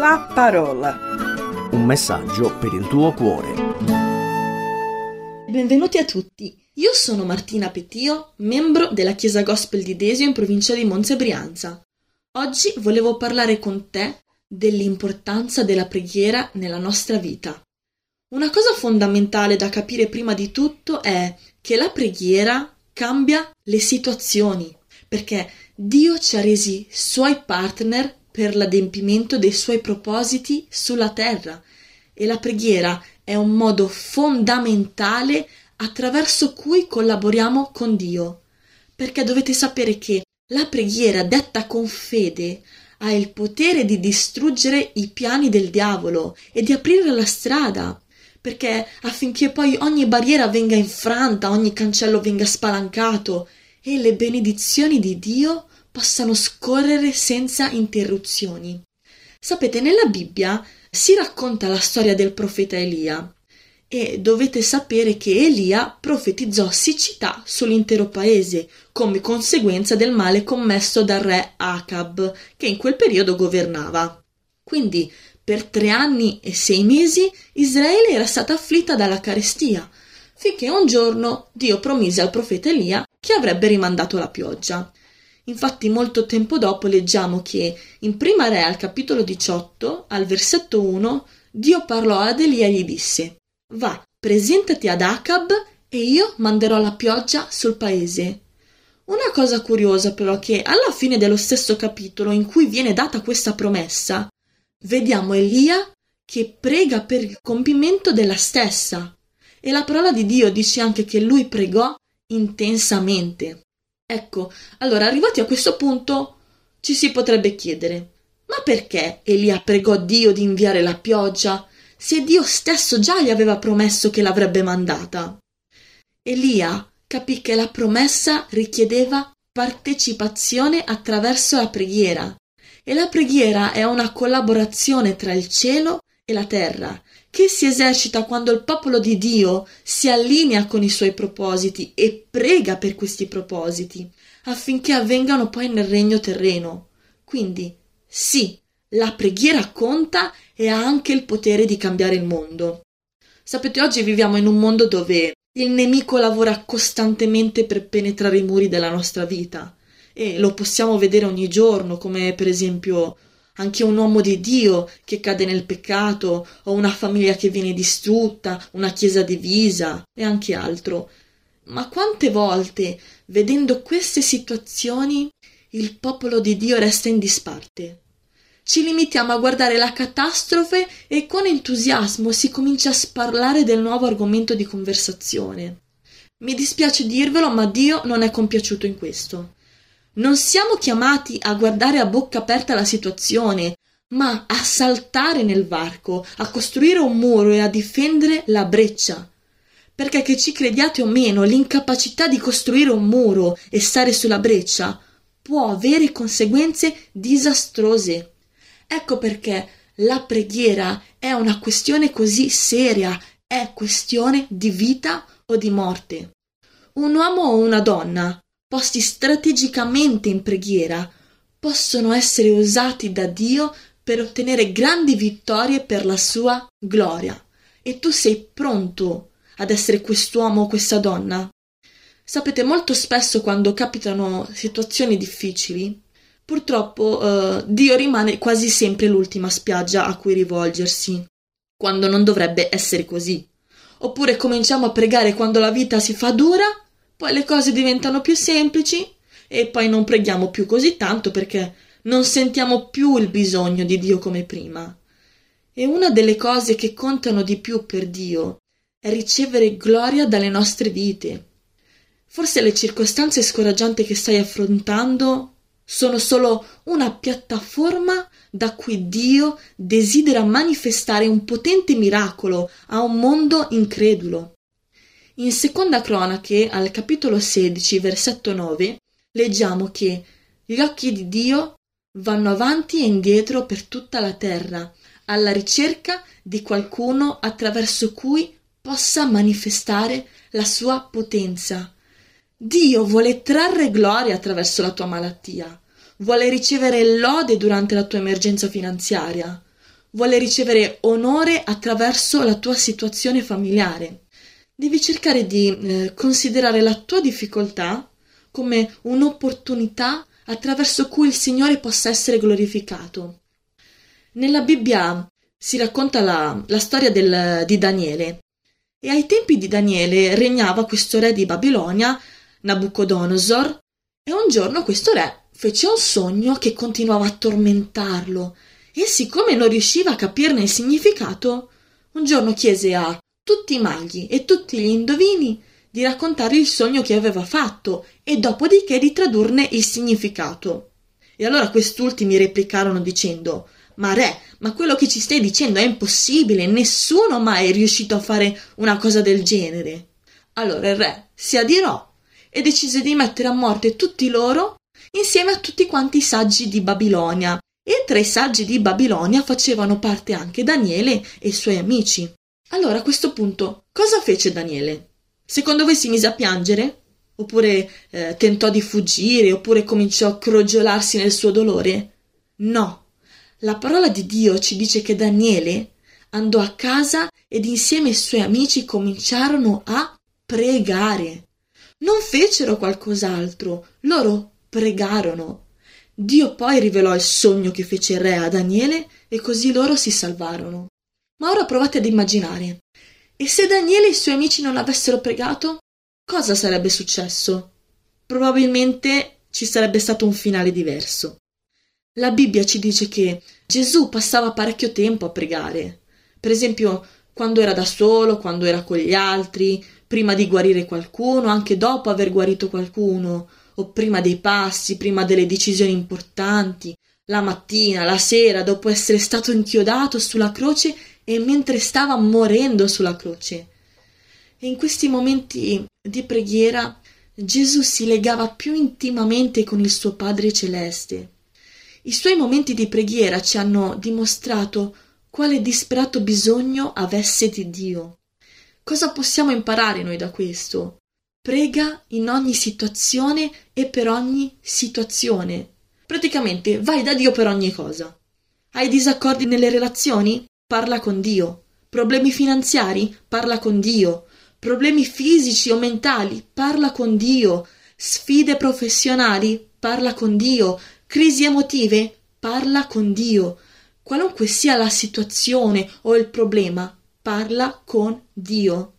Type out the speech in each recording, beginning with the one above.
La parola. Un messaggio per il tuo cuore. Benvenuti a tutti. Io sono Martina Pettio, membro della Chiesa Gospel di Desio in provincia di Monza e Brianza. Oggi volevo parlare con te dell'importanza della preghiera nella nostra vita. Una cosa fondamentale da capire prima di tutto è che la preghiera cambia le situazioni, perché Dio ci ha resi suoi partner per l'adempimento dei suoi propositi sulla terra. E la preghiera è un modo fondamentale attraverso cui collaboriamo con Dio, perché dovete sapere che la preghiera detta con fede ha il potere di distruggere i piani del diavolo e di aprire la strada, perché affinché poi ogni barriera venga infranta, ogni cancello venga spalancato e le benedizioni di Dio possano scorrere senza interruzioni. Sapete, nella Bibbia si racconta la storia del profeta Elia e dovete sapere che Elia profetizzò siccità sull'intero paese come conseguenza del male commesso dal re Acab che in quel periodo governava. Quindi per tre anni e sei mesi Israele era stata afflitta dalla carestia, finché un giorno Dio promise al profeta Elia che avrebbe rimandato la pioggia. Infatti molto tempo dopo leggiamo che in Prima Re al capitolo 18, al versetto 1, Dio parlò ad Elia e gli disse Va, presentati ad Acab e io manderò la pioggia sul paese. Una cosa curiosa però che alla fine dello stesso capitolo in cui viene data questa promessa, vediamo Elia che prega per il compimento della stessa. E la parola di Dio dice anche che lui pregò intensamente. Ecco, allora arrivati a questo punto ci si potrebbe chiedere ma perché Elia pregò Dio di inviare la pioggia se Dio stesso già gli aveva promesso che l'avrebbe mandata? Elia capì che la promessa richiedeva partecipazione attraverso la preghiera e la preghiera è una collaborazione tra il cielo e la terra che si esercita quando il popolo di Dio si allinea con i suoi propositi e prega per questi propositi, affinché avvengano poi nel regno terreno. Quindi, sì, la preghiera conta e ha anche il potere di cambiare il mondo. Sapete, oggi viviamo in un mondo dove il nemico lavora costantemente per penetrare i muri della nostra vita e lo possiamo vedere ogni giorno, come per esempio anche un uomo di Dio che cade nel peccato, o una famiglia che viene distrutta, una chiesa divisa e anche altro. Ma quante volte, vedendo queste situazioni, il popolo di Dio resta in disparte? Ci limitiamo a guardare la catastrofe e con entusiasmo si comincia a sparlare del nuovo argomento di conversazione. Mi dispiace dirvelo, ma Dio non è compiaciuto in questo. Non siamo chiamati a guardare a bocca aperta la situazione, ma a saltare nel varco, a costruire un muro e a difendere la breccia. Perché che ci crediate o meno, l'incapacità di costruire un muro e stare sulla breccia può avere conseguenze disastrose. Ecco perché la preghiera è una questione così seria, è questione di vita o di morte. Un uomo o una donna posti strategicamente in preghiera, possono essere usati da Dio per ottenere grandi vittorie per la sua gloria. E tu sei pronto ad essere quest'uomo o questa donna? Sapete, molto spesso quando capitano situazioni difficili, purtroppo eh, Dio rimane quasi sempre l'ultima spiaggia a cui rivolgersi, quando non dovrebbe essere così. Oppure cominciamo a pregare quando la vita si fa dura poi le cose diventano più semplici e poi non preghiamo più così tanto perché non sentiamo più il bisogno di Dio come prima. E una delle cose che contano di più per Dio è ricevere gloria dalle nostre vite. Forse le circostanze scoraggianti che stai affrontando sono solo una piattaforma da cui Dio desidera manifestare un potente miracolo a un mondo incredulo. In seconda cronache, al capitolo 16, versetto 9, leggiamo che gli occhi di Dio vanno avanti e indietro per tutta la terra, alla ricerca di qualcuno attraverso cui possa manifestare la sua potenza. Dio vuole trarre gloria attraverso la tua malattia, vuole ricevere lode durante la tua emergenza finanziaria, vuole ricevere onore attraverso la tua situazione familiare. Devi cercare di eh, considerare la tua difficoltà come un'opportunità attraverso cui il Signore possa essere glorificato. Nella Bibbia si racconta la, la storia del, di Daniele e ai tempi di Daniele regnava questo re di Babilonia, Nabucodonosor, e un giorno questo re fece un sogno che continuava a tormentarlo e siccome non riusciva a capirne il significato, un giorno chiese a tutti i maghi e tutti gli indovini di raccontare il sogno che aveva fatto e dopodiché di tradurne il significato. E allora quest'ultimi replicarono dicendo Ma re, ma quello che ci stai dicendo è impossibile, nessuno mai è riuscito a fare una cosa del genere. Allora il re si adirò e decise di mettere a morte tutti loro insieme a tutti quanti i saggi di Babilonia. E tra i saggi di Babilonia facevano parte anche Daniele e i suoi amici. Allora a questo punto cosa fece Daniele? Secondo voi si mise a piangere? Oppure eh, tentò di fuggire? Oppure cominciò a crogiolarsi nel suo dolore? No. La parola di Dio ci dice che Daniele andò a casa ed insieme ai suoi amici cominciarono a pregare. Non fecero qualcos'altro, loro pregarono. Dio poi rivelò il sogno che fece il re a Daniele e così loro si salvarono. Ma ora provate ad immaginare. E se Daniele e i suoi amici non avessero pregato, cosa sarebbe successo? Probabilmente ci sarebbe stato un finale diverso. La Bibbia ci dice che Gesù passava parecchio tempo a pregare. Per esempio, quando era da solo, quando era con gli altri, prima di guarire qualcuno, anche dopo aver guarito qualcuno, o prima dei passi, prima delle decisioni importanti, la mattina, la sera, dopo essere stato inchiodato sulla croce e mentre stava morendo sulla croce. In questi momenti di preghiera Gesù si legava più intimamente con il suo Padre celeste. I suoi momenti di preghiera ci hanno dimostrato quale disperato bisogno avesse di Dio. Cosa possiamo imparare noi da questo? Prega in ogni situazione e per ogni situazione. Praticamente vai da Dio per ogni cosa. Hai disaccordi nelle relazioni? Parla con Dio. Problemi finanziari? Parla con Dio. Problemi fisici o mentali? Parla con Dio. Sfide professionali? Parla con Dio. Crisi emotive? Parla con Dio. Qualunque sia la situazione o il problema, parla con Dio.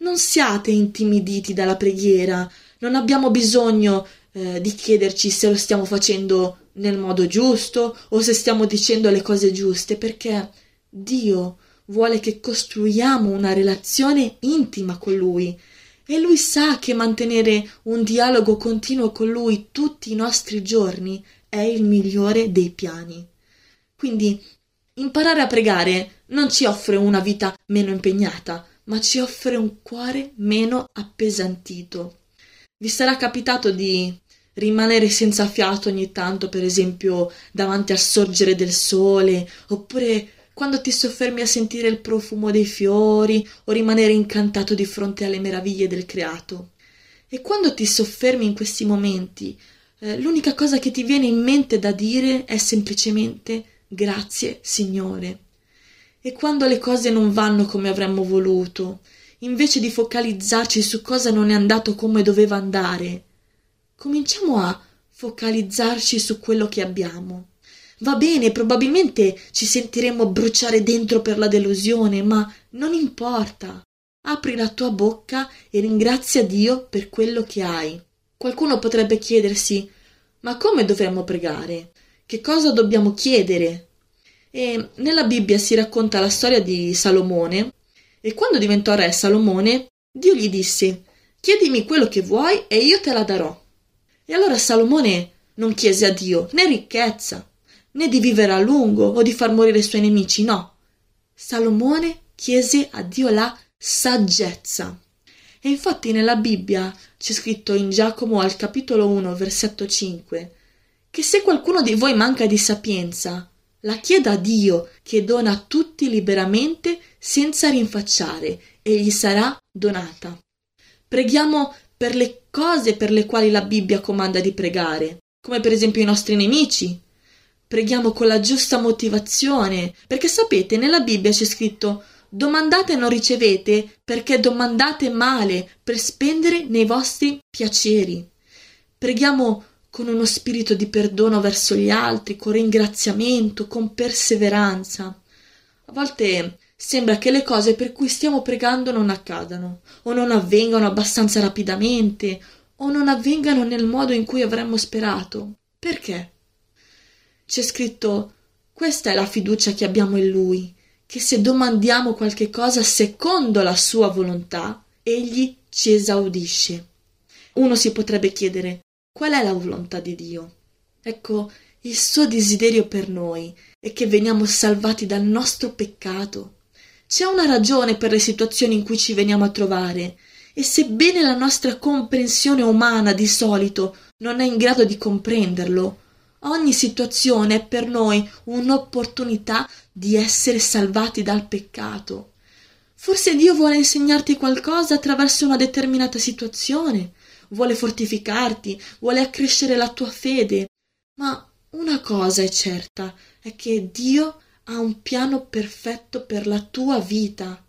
Non siate intimiditi dalla preghiera, non abbiamo bisogno eh, di chiederci se lo stiamo facendo nel modo giusto o se stiamo dicendo le cose giuste, perché Dio vuole che costruiamo una relazione intima con Lui e Lui sa che mantenere un dialogo continuo con Lui tutti i nostri giorni è il migliore dei piani. Quindi imparare a pregare non ci offre una vita meno impegnata, ma ci offre un cuore meno appesantito. Vi sarà capitato di rimanere senza fiato ogni tanto, per esempio, davanti al sorgere del sole, oppure quando ti soffermi a sentire il profumo dei fiori o rimanere incantato di fronte alle meraviglie del creato. E quando ti soffermi in questi momenti, eh, l'unica cosa che ti viene in mente da dire è semplicemente grazie, Signore. E quando le cose non vanno come avremmo voluto, invece di focalizzarci su cosa non è andato come doveva andare, cominciamo a focalizzarci su quello che abbiamo. Va bene, probabilmente ci sentiremo bruciare dentro per la delusione, ma non importa. Apri la tua bocca e ringrazia Dio per quello che hai. Qualcuno potrebbe chiedersi ma come dovremmo pregare? Che cosa dobbiamo chiedere? E nella Bibbia si racconta la storia di Salomone e quando diventò re Salomone, Dio gli disse Chiedimi quello che vuoi e io te la darò. E allora Salomone non chiese a Dio né ricchezza, né di vivere a lungo o di far morire i suoi nemici, no. Salomone chiese a Dio la saggezza. E infatti nella Bibbia c'è scritto in Giacomo al capitolo 1, versetto 5, che se qualcuno di voi manca di sapienza, la chieda a Dio che dona a tutti liberamente senza rinfacciare e gli sarà donata. Preghiamo per le cose per le quali la Bibbia comanda di pregare, come per esempio i nostri nemici. Preghiamo con la giusta motivazione, perché sapete, nella Bibbia c'è scritto domandate e non ricevete perché domandate male per spendere nei vostri piaceri. Preghiamo con uno spirito di perdono verso gli altri, con ringraziamento, con perseveranza. A volte sembra che le cose per cui stiamo pregando non accadano, o non avvengano abbastanza rapidamente, o non avvengano nel modo in cui avremmo sperato. Perché? C'è scritto questa è la fiducia che abbiamo in Lui, che se domandiamo qualche cosa secondo la sua volontà, Egli ci esaudisce. Uno si potrebbe chiedere qual è la volontà di Dio? Ecco, il suo desiderio per noi è che veniamo salvati dal nostro peccato. C'è una ragione per le situazioni in cui ci veniamo a trovare, e sebbene la nostra comprensione umana di solito non è in grado di comprenderlo, ogni situazione è per noi un'opportunità di essere salvati dal peccato. Forse Dio vuole insegnarti qualcosa attraverso una determinata situazione, vuole fortificarti, vuole accrescere la tua fede, ma una cosa è certa, è che Dio ha un piano perfetto per la tua vita.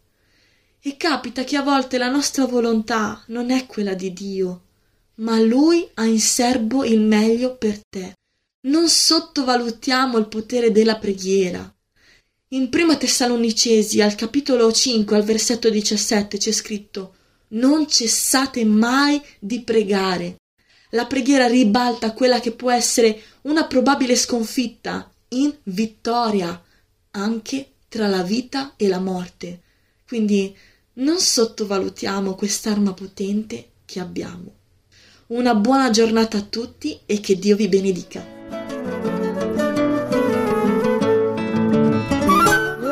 E capita che a volte la nostra volontà non è quella di Dio, ma Lui ha in serbo il meglio per te. Non sottovalutiamo il potere della preghiera. In prima Tessalonicesi, al capitolo 5, al versetto 17, c'è scritto Non cessate mai di pregare. La preghiera ribalta quella che può essere una probabile sconfitta in vittoria, anche tra la vita e la morte. Quindi non sottovalutiamo quest'arma potente che abbiamo. Una buona giornata a tutti e che Dio vi benedica.